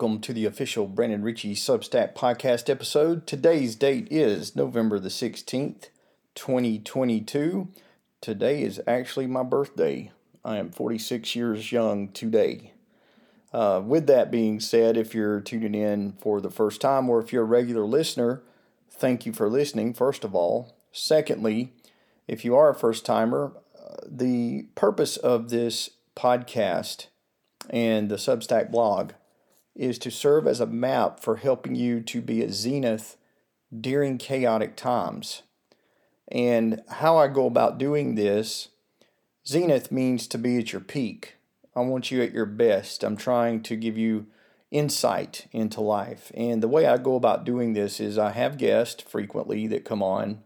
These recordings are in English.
Welcome to the official Brandon Richey Substack podcast episode. Today's date is November the 16th, 2022. Today is actually my birthday. I am 46 years young today. Uh, with that being said, if you're tuning in for the first time or if you're a regular listener, thank you for listening, first of all. Secondly, if you are a first timer, uh, the purpose of this podcast and the Substack blog is to serve as a map for helping you to be at zenith during chaotic times. And how I go about doing this, zenith means to be at your peak. I want you at your best. I'm trying to give you insight into life. And the way I go about doing this is I have guests frequently that come on.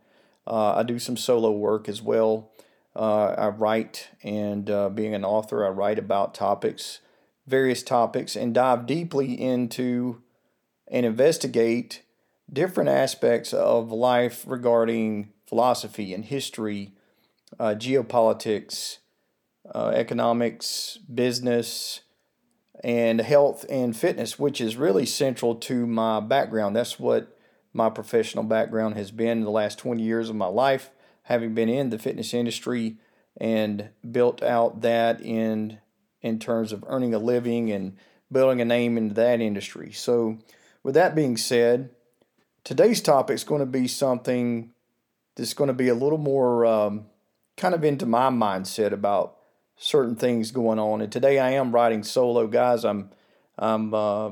Uh, I do some solo work as well. Uh, I write, and uh, being an author, I write about topics various topics and dive deeply into and investigate different aspects of life regarding philosophy and history, uh, geopolitics, uh, economics, business, and health and fitness, which is really central to my background. That's what my professional background has been the last 20 years of my life, having been in the fitness industry and built out that in in terms of earning a living and building a name in that industry. So, with that being said, today's topic is going to be something that's going to be a little more um, kind of into my mindset about certain things going on. And today I am writing solo, guys. I'm, I'm, uh,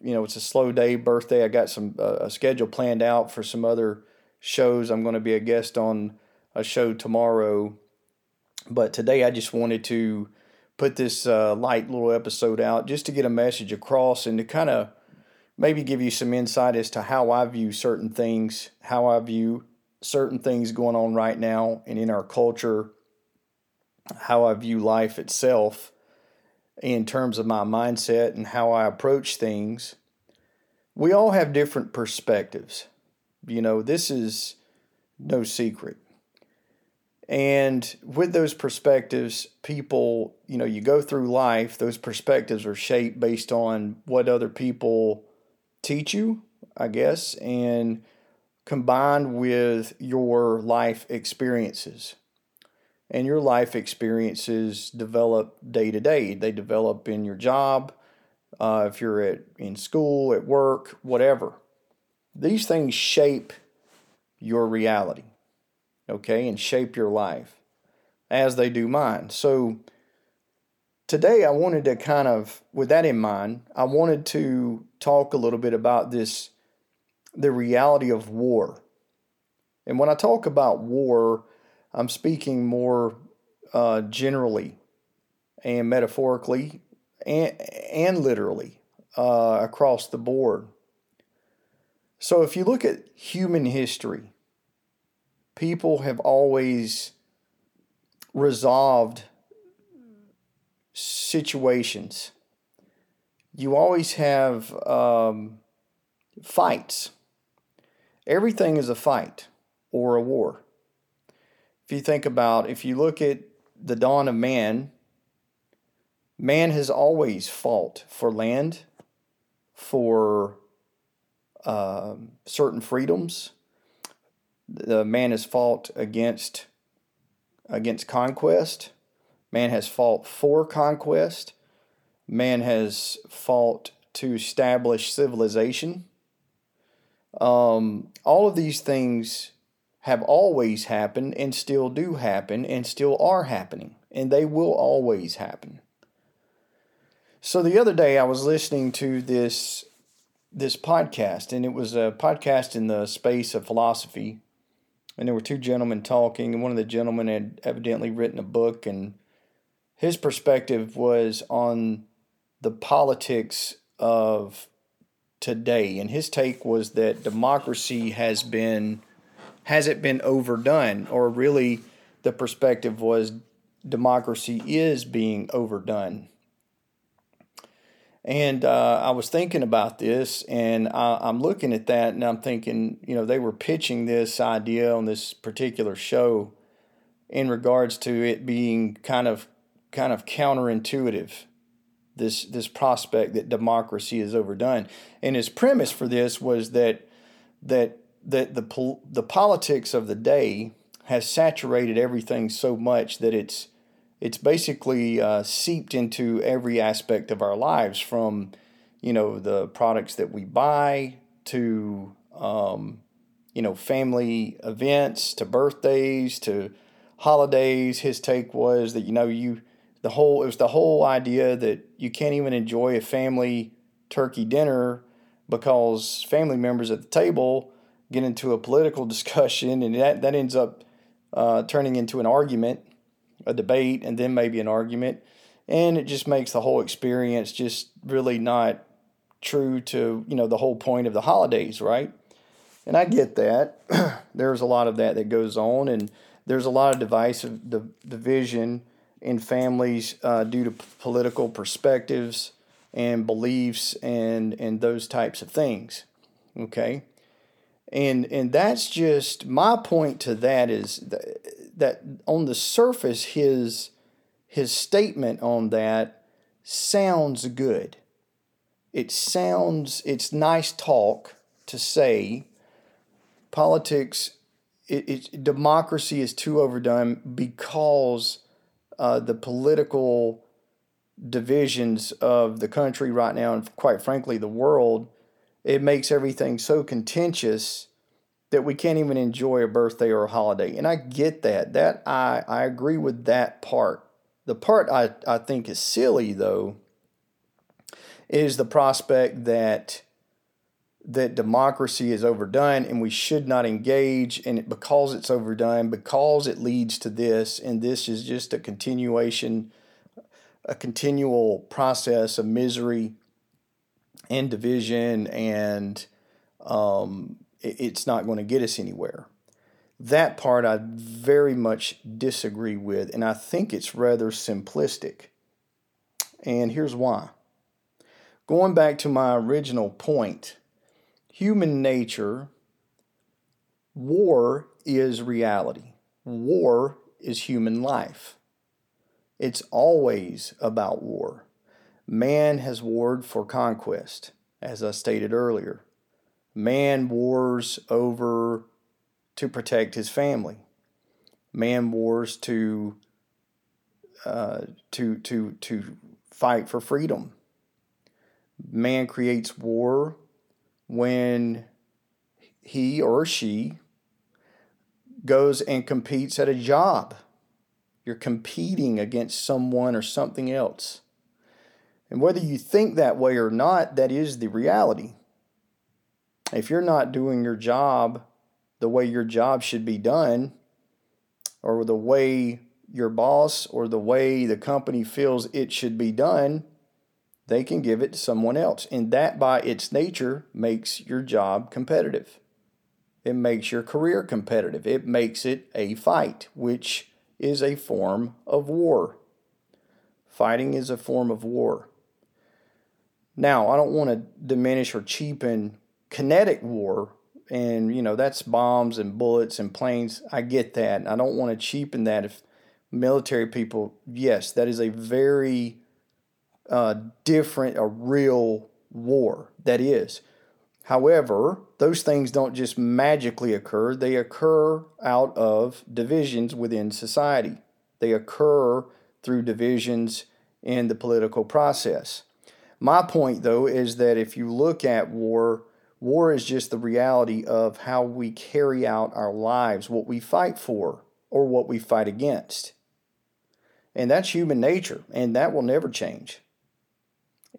you know, it's a slow day, birthday. I got some uh, a schedule planned out for some other shows. I'm going to be a guest on a show tomorrow, but today I just wanted to put this uh, light little episode out just to get a message across and to kind of maybe give you some insight as to how I view certain things, how I view certain things going on right now and in our culture, how I view life itself in terms of my mindset and how I approach things. We all have different perspectives. You know, this is no secret. And with those perspectives, people, you know, you go through life, those perspectives are shaped based on what other people teach you, I guess, and combined with your life experiences. And your life experiences develop day to day. They develop in your job, uh, if you're at in school, at work, whatever. These things shape your reality okay, and shape your life as they do mine. So today I wanted to kind of, with that in mind, I wanted to talk a little bit about this the reality of war. And when I talk about war, I'm speaking more uh, generally and metaphorically and, and literally uh, across the board. So if you look at human history, people have always resolved situations. You always have um, fights. Everything is a fight or a war. If you think about, if you look at the dawn of man, man has always fought for land, for uh, certain freedoms, the man has fought against against conquest. Man has fought for conquest. Man has fought to establish civilization. Um, all of these things have always happened and still do happen and still are happening, and they will always happen. So the other day I was listening to this this podcast, and it was a podcast in the space of philosophy and there were two gentlemen talking, and one of the gentlemen had evidently written a book, and his perspective was on the politics of today, and his take was that democracy has been has it been overdone, or really the perspective was democracy is being overdone. And uh, I was thinking about this, and I, am looking at that, and I'm thinking, you know, they were pitching this idea on this particular show in regards to it being kind of kind of counterintuitive this this prospect that democracy is overdone. And his premise for this was that that that the the politics of the day has saturated everything so much that it's it's basically uh, seeped into every aspect of our lives from you know the products that we buy to um, you know family events to birthdays to holidays. His take was that you know you the whole it was the whole idea that you can't even enjoy a family turkey dinner because family members at the table get into a political discussion and that, that ends up uh, turning into an argument a debate and then maybe an argument. And it just makes the whole experience just really not true to you know the whole point of the holidays right? And i get that. There's a lot of that that goes on and there's a lot of divisive division in families uh, due to political perspectives and beliefs and and those types of things okay? And and that's just my point to that is that, that on the surface his his statement on that sounds good. It sounds it's nice talk to say politics it, it democracy is too overdone because uh, the political divisions of the country right now, and quite frankly, the world, it makes everything so contentious that we can't even enjoy a birthday or a holiday. And I get that. That I, I agree with that part. The part I, I think is silly though is the prospect that that democracy is overdone and we should not engage and it, because it's overdone because it leads to this and this is just a continuation a continual process of misery and division and um, it's not going to get us anywhere that part i very much disagree with and i think it's rather simplistic and here's why going back to my original point human nature, war is reality. War is human life. It's always about war. Man has warred for conquest, as I stated earlier. Man wars over to protect his family. Man wars to uh, to to to fight for freedom. Man creates war when he or she goes and competes at a job. You're competing against someone or something else. And whether you think that way or not, that is the reality. If you're not doing your job the way your job should be done, or the way your boss or the way the company feels it should be done, they can give it to someone else. And that, by its nature, makes your job competitive. It makes your career competitive. It makes it a fight, which is a form of war. Fighting is a form of war. Now, I don't want to diminish or cheapen kinetic war, and you know, that's bombs and bullets and planes. I get that. I don't want to cheapen that if military people, yes, that is a very uh, different, a real war. That is. However, those things don't just magically occur, they occur out of divisions within society. They occur through divisions in the political process. My point, though, is that if you look at war, war is just the reality of how we carry out our lives, what we fight for, or what we fight against. And that's human nature, and that will never change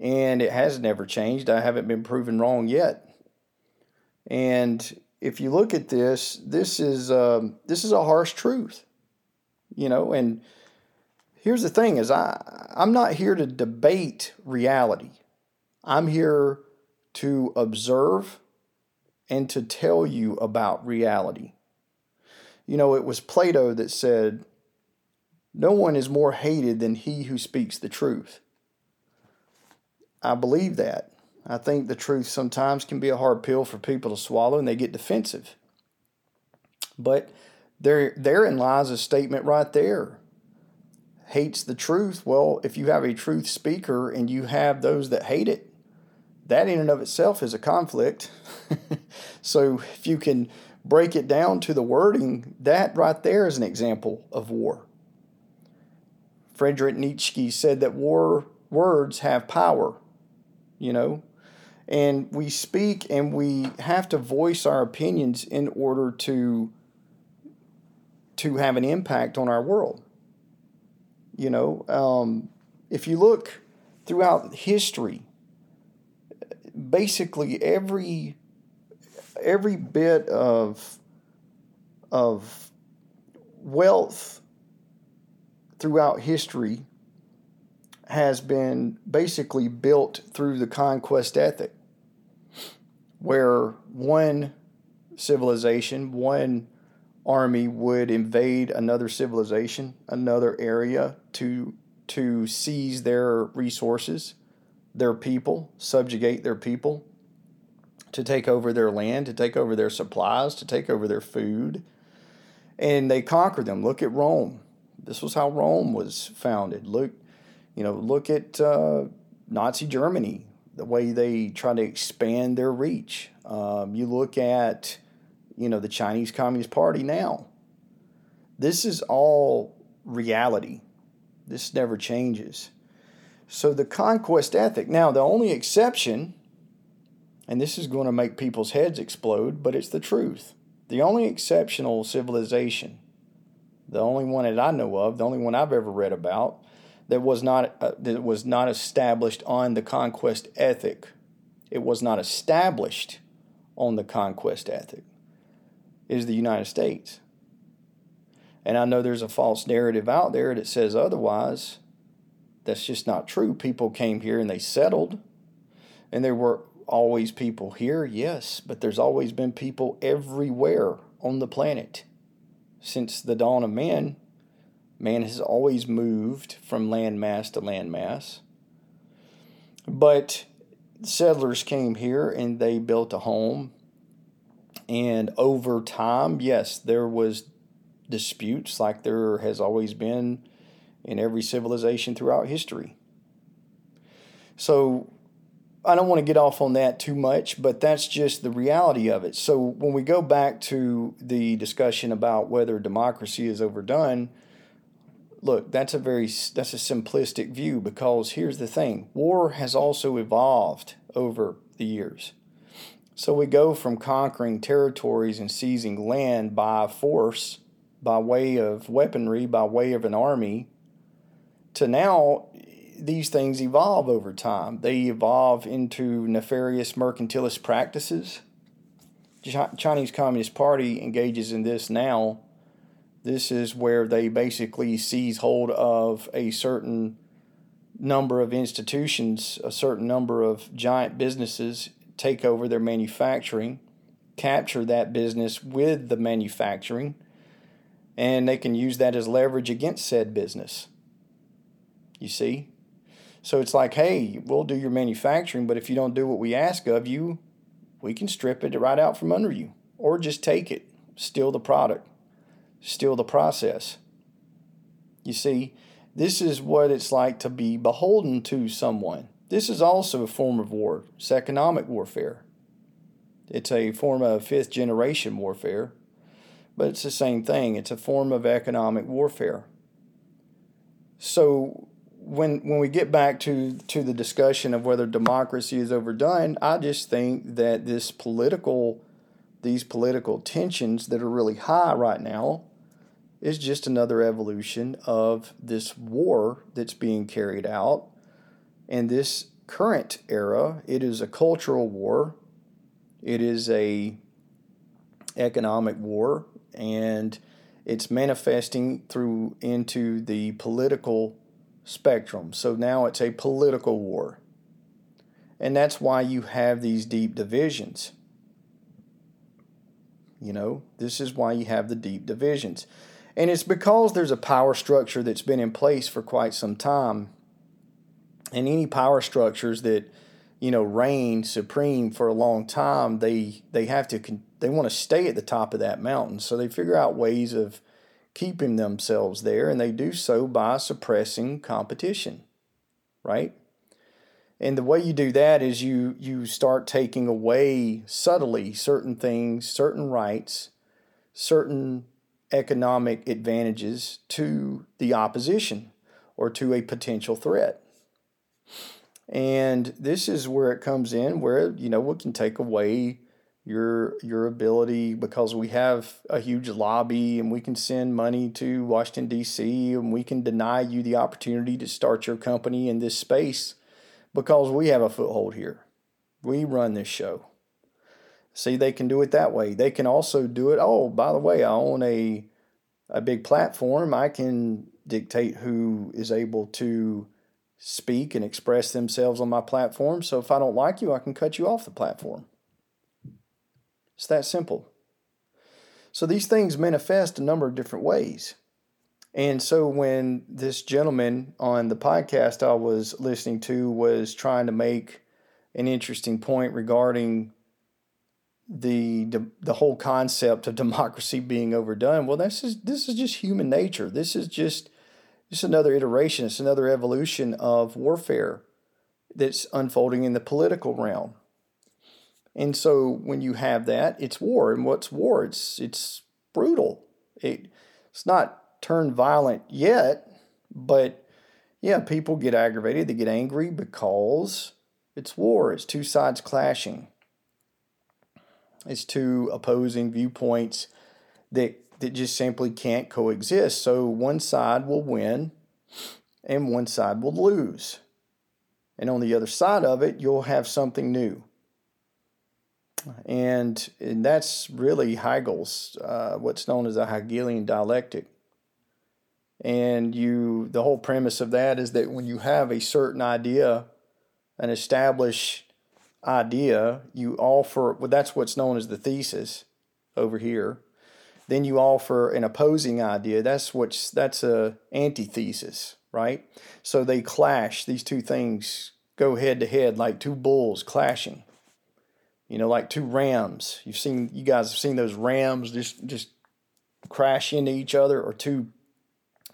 and it has never changed. I haven't been proven wrong yet. And if you look at this, this is um, this is a harsh truth, you know. And here's the thing: is I I'm not here to debate reality. I'm here to observe and to tell you about reality. You know, it was Plato that said, "No one is more hated than he who speaks the truth." I believe that. I think the truth sometimes can be a hard pill for people to swallow and they get defensive. But there, therein lies a statement right there. hates the truth. Well, if you have a truth speaker and you have those that hate it, that in and of itself is a conflict. so if you can break it down to the wording, that right there is an example of war. Friedrich Nietzsche said that war words have power, you know, and we speak and we have to voice our opinions in order to to have an impact on our world. You know, um, if you look throughout history, basically every every bit of of wealth throughout history has been basically built through the conquest ethic where one civilization one army would invade another civilization, another area to to seize their resources, their people, subjugate their people, to take over their land, to take over their supplies, to take over their food. And they conquer them. Look at Rome. This was how Rome was founded. Look, you know, look at uh, Nazi Germany, the way they try to expand their reach. Um, you look at you know, the Chinese Communist Party now. This is all reality. This never changes. So the conquest ethic. Now, the only exception, and this is going to make people's heads explode, but it's the truth. The only exceptional civilization, the only one that I know of, the only one I've ever read about, that was not uh, that was not established on the conquest ethic. It was not established on the conquest ethic is the United States. And I know there's a false narrative out there that says otherwise. That's just not true. People came here and they settled, and there were always people here, yes, but there's always been people everywhere on the planet. Since the dawn of man, man has always moved from landmass to landmass. But settlers came here and they built a home and over time, yes, there was disputes like there has always been in every civilization throughout history. So I don't want to get off on that too much, but that's just the reality of it. So when we go back to the discussion about whether democracy is overdone, look, that's a very that's a simplistic view because here's the thing. War has also evolved over the years. So we go from conquering territories and seizing land by force, by way of weaponry, by way of an army, to now these things evolve over time. They evolve into nefarious mercantilist practices. Chinese Communist Party engages in this now. This is where they basically seize hold of a certain number of institutions, a certain number of giant businesses take over their manufacturing, capture that business with the manufacturing, and they can use that as leverage against said business. You see? So it's like, hey, we'll do your manufacturing, but if you don't do what we ask of you, we can strip it right out from under you or just take it, steal the product, steal the process. You see, this is what it's like to be beholden to someone. This is also a form of war. It's economic warfare. It's a form of fifth generation warfare, but it's the same thing. It's a form of economic warfare. So when when we get back to to the discussion of whether democracy is overdone, I just think that this political these political tensions that are really high right now is just another evolution of this war that's being carried out in this current era, it is a cultural war. It is a economic war and it's manifesting through into the political spectrum. So now it's a political war. And that's why you have these deep divisions. You know, this is why you have the deep divisions. And it's because there's a power structure that's been in place for quite some time and any power structures that you know reign supreme for a long time they they have to they want to stay at the top of that mountain so they figure out ways of keeping themselves there, and they do so by suppressing competition, right? And the way you do that is you you start taking away subtly certain things, certain rights, certain economic advantages to the opposition or to a potential threat. And this is where it comes in where you know we can take away your your ability because we have a huge lobby and we can send money to Washington D.C. and we can deny you the opportunity to start your company in this space because we have a foothold here. We run this show. See, they can do it that way. They can also do it. Oh, by the way, I own a a big platform. I can dictate who is able to speak and express themselves on my platform. So if I don't like you, I can cut you off the platform. It's that simple. So these things manifest a number of different ways. And so when this gentleman on the podcast I was listening to was trying to make an interesting point regarding the the whole concept of democracy being overdone, well this is this is just human nature. This is just just another iteration, it's another evolution of warfare that's unfolding in the political realm. And so when you have that, it's war. And what's war? It's it's brutal. It, it's not turned violent yet, but yeah, people get aggravated, they get angry because it's war. It's two sides clashing. It's two opposing viewpoints that that just simply can't coexist. So one side will win and one side will lose. And on the other side of it, you'll have something new and, and that's really Hegel's uh, what's known as a Hegelian dialectic. And you, the whole premise of that is that when you have a certain idea, an established idea, you offer. Well, that's what's known as the thesis over here. Then you offer an opposing idea. That's what's that's a antithesis, right? So they clash. These two things go head to head like two bulls clashing you know, like two rams. You've seen, you guys have seen those rams just just crash into each other, or two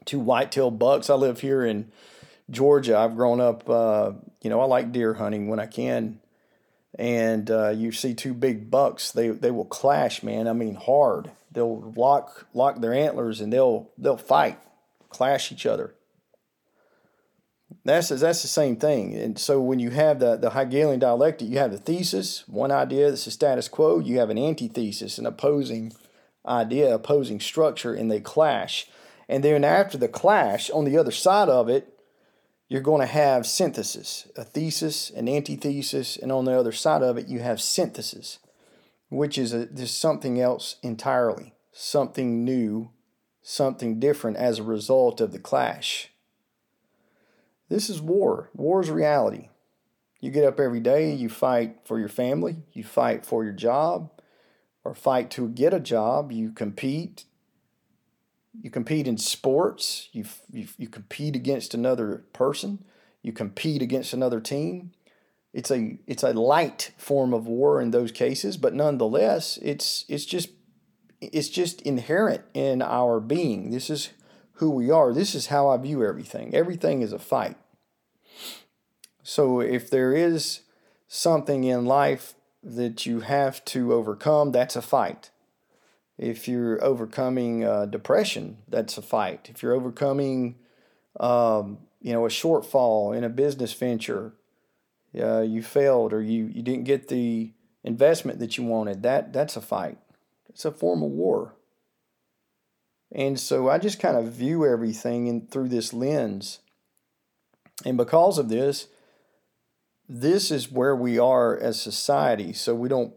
two white-tailed bucks. I live here in Georgia. I've grown up, uh, you know, I like deer hunting when I can, and uh, you see two big bucks. They they will clash, man. I mean, hard. They'll lock lock their antlers and they'll they'll fight, clash each other. That's that's the same thing. And so when you have the, the Hegelian dialectic, you have the thesis, one idea that's the status quo, you have an antithesis, an opposing idea, opposing structure, and they clash. And then after the clash, on the other side of it, you're going to have synthesis, a thesis, an antithesis, and on the other side of it, you have synthesis, which is a, just something else entirely, something new, something different as a result of the clash. This is war. War is reality. You get up every day, you fight for your family, you fight for your job, or fight to get a job, you compete. You compete in sports, you, you, you compete against another person, you compete against another team. It's a it's a light form of war in those cases, but nonetheless, it's it's just it's just inherent in our being. This is who we are. This is how I view everything. Everything is a fight. So if there is something in life that you have to overcome, that's a fight. If you're overcoming uh, depression, that's a fight. If you're overcoming, um, you know, a shortfall in a business venture, uh, you failed or you, you didn't get the investment that you wanted, that that's a fight. It's a form of war. And so I just kind of view everything in, through this lens. And because of this, this is where we are as society. So we don't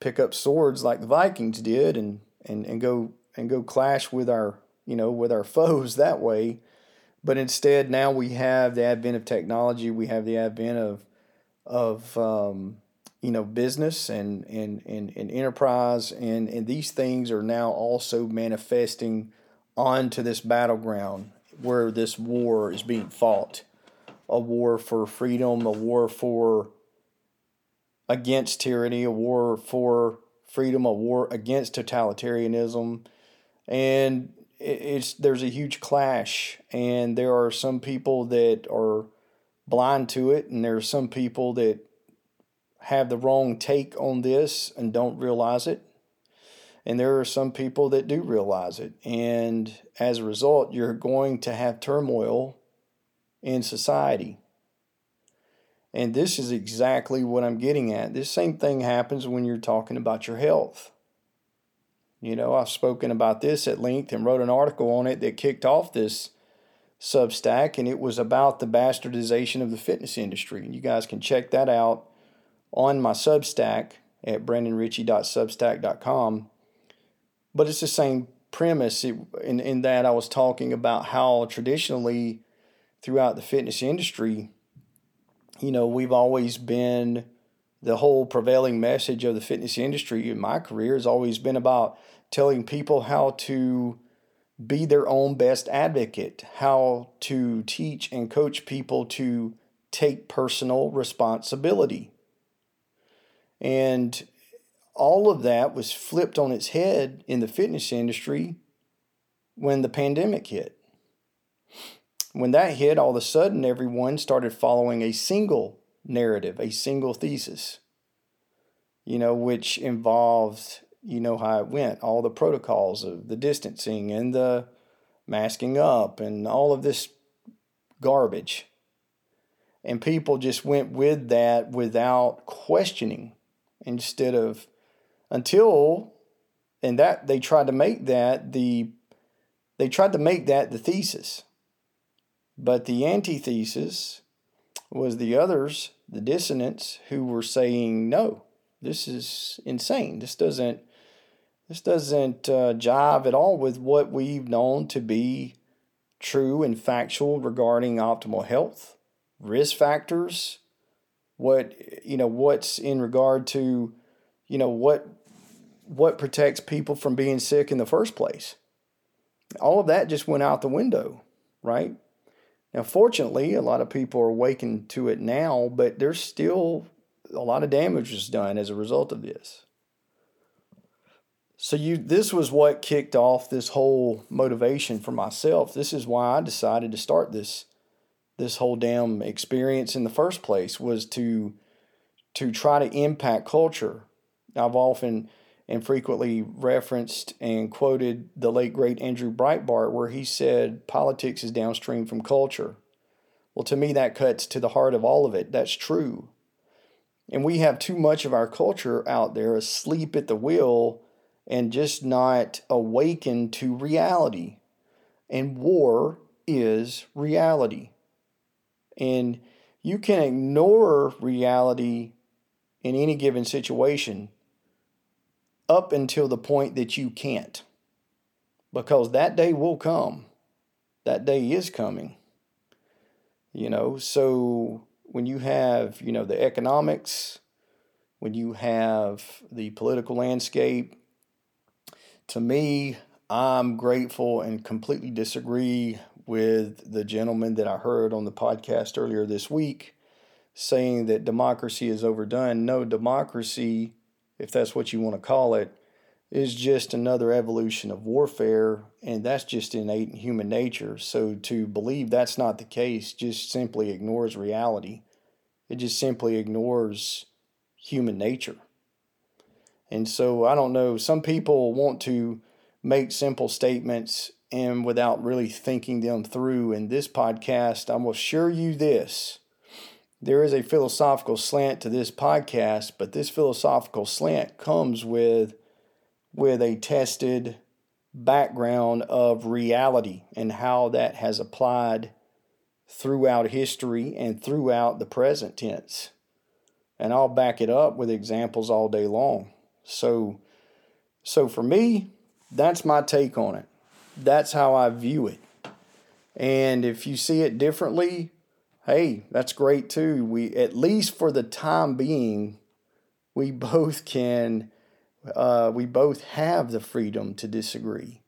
pick up swords like the Vikings did and, and, and go and go clash with our you know with our foes that way. But instead now we have the advent of technology, we have the advent of of um, you know business and, and, and, and enterprise and, and these things are now also manifesting onto this battleground where this war is being fought a war for freedom, a war for against tyranny, a war for freedom, a war against totalitarianism. And it's there's a huge clash, and there are some people that are blind to it, and there are some people that have the wrong take on this and don't realize it. And there are some people that do realize it. And as a result, you're going to have turmoil in society. And this is exactly what I'm getting at. This same thing happens when you're talking about your health. You know, I've spoken about this at length and wrote an article on it that kicked off this Substack, and it was about the bastardization of the fitness industry. And you guys can check that out on my Substack at brandonrichey.substack.com. But it's the same premise in, in that I was talking about how traditionally throughout the fitness industry, you know, we've always been the whole prevailing message of the fitness industry in my career has always been about telling people how to be their own best advocate, how to teach and coach people to take personal responsibility. And all of that was flipped on its head in the fitness industry when the pandemic hit. When that hit, all of a sudden everyone started following a single narrative, a single thesis, you know, which involved, you know, how it went, all the protocols of the distancing and the masking up and all of this garbage. And people just went with that without questioning instead of until and that they tried to make that the they tried to make that the thesis. But the antithesis was the others the dissonants who were saying no this is insane. This doesn't this doesn't uh, jive at all with what we've known to be true and factual regarding optimal health risk factors what you know what's in regard to you know what what protects people from being sick in the first place. All of that just went out the window right? Now fortunately a lot of people are waking to it now but there's still a lot of damage was done as a result of this. So you this was what kicked off this whole motivation for myself. This is why i decided to start this this whole damn experience in the first place was to to try to impact culture. I've often and frequently referenced and quoted the late great Andrew Breitbart where he said politics is downstream from culture. Well, to me that cuts to the heart of all of it. That's true. And we have too much of our culture out there asleep at the wheel and just not awakened to reality. And war is reality. And you can ignore reality in any given situation up until the point that you can't. Because that day will come. That day is coming. You know, so when you have, you know, the economics, when you have the political landscape, to me, I'm grateful and completely disagree with the gentleman that I heard on the podcast earlier this week saying that democracy is overdone. No, democracy, if that's what you want to call it, is just another evolution of warfare, and that's just innate in human nature. So to believe that's not the case just simply ignores reality. It just simply ignores human nature. And so I don't know, some people want to make simple statements and without really thinking them through. In this podcast, I will assure you this there is a philosophical slant to this podcast, but this philosophical slant comes with, with a tested background of reality and how that has applied throughout history and throughout the present tense. And I'll back it up with examples all day long. So, so for me, that's my take on it that's how I view it. And if you see it differently, hey, that's great too. We at least for the time being, we both can, uh, we both have the freedom to disagree.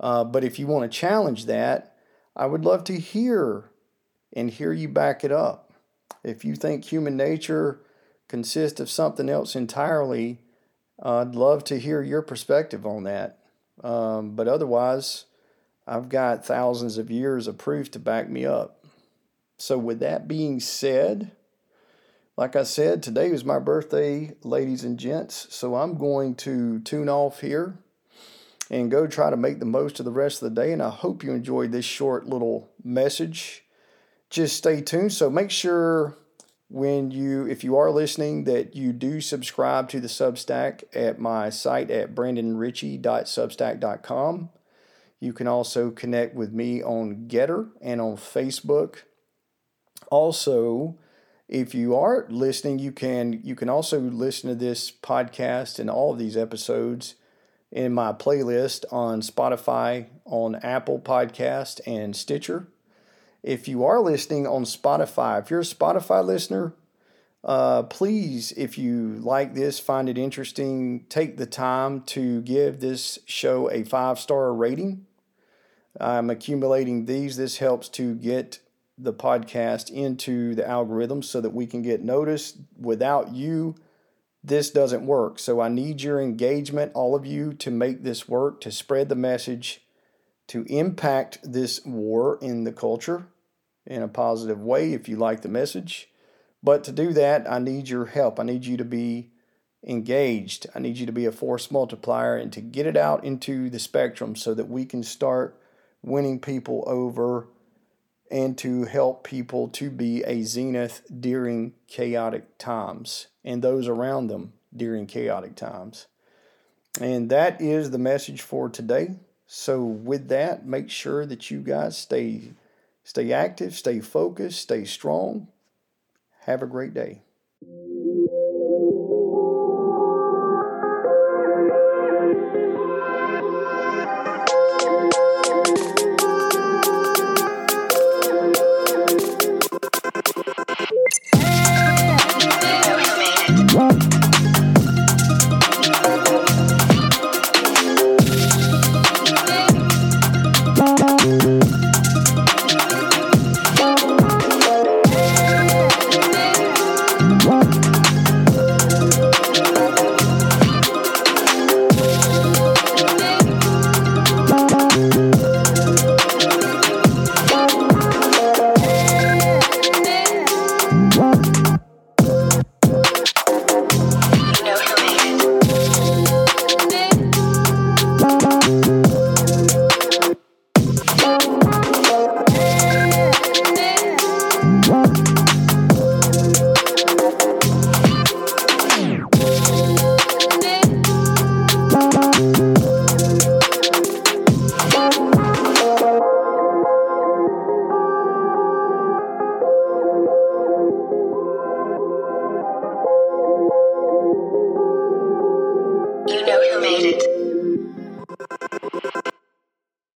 Uh, but if you want to challenge that, I would love to hear and hear you back it up. If you think human nature consists of something else entirely, I'd love to hear your perspective on that. Um, but otherwise, I've got thousands of years of proof to back me up. So, with that being said, like I said, today was my birthday, ladies and gents. So, I'm going to tune off here and go try to make the most of the rest of the day. And I hope you enjoyed this short little message. Just stay tuned. So, make sure when you if you are listening that you do subscribe to the substack at my site at brandonrichey.substack.com you can also connect with me on GETTR and on Facebook. Also, if you are listening, you can you can also listen to this podcast and all of these episodes in my playlist on Spotify, on Apple Podcast and Stitcher. If you are listening on Spotify, if you're a Spotify listener, uh, please, if you like this, find it interesting, take the time to give this show a five star rating. I'm accumulating these. This helps to get the podcast into the algorithm so that we can get noticed. Without you, this doesn't work. So I need your engagement, all of you, to make this work, to spread the message, to impact this war in the culture in a positive way if you like the message. But to do that, I need your help. I need you to be engaged. I need you to be a force multiplier and to get it out into the spectrum so that we can start winning people over and to help people to be a zenith during chaotic times and those around them during chaotic times. And that is the message for today. So with that, make sure that you guys stay stay active, stay focused, stay strong. Have a great day.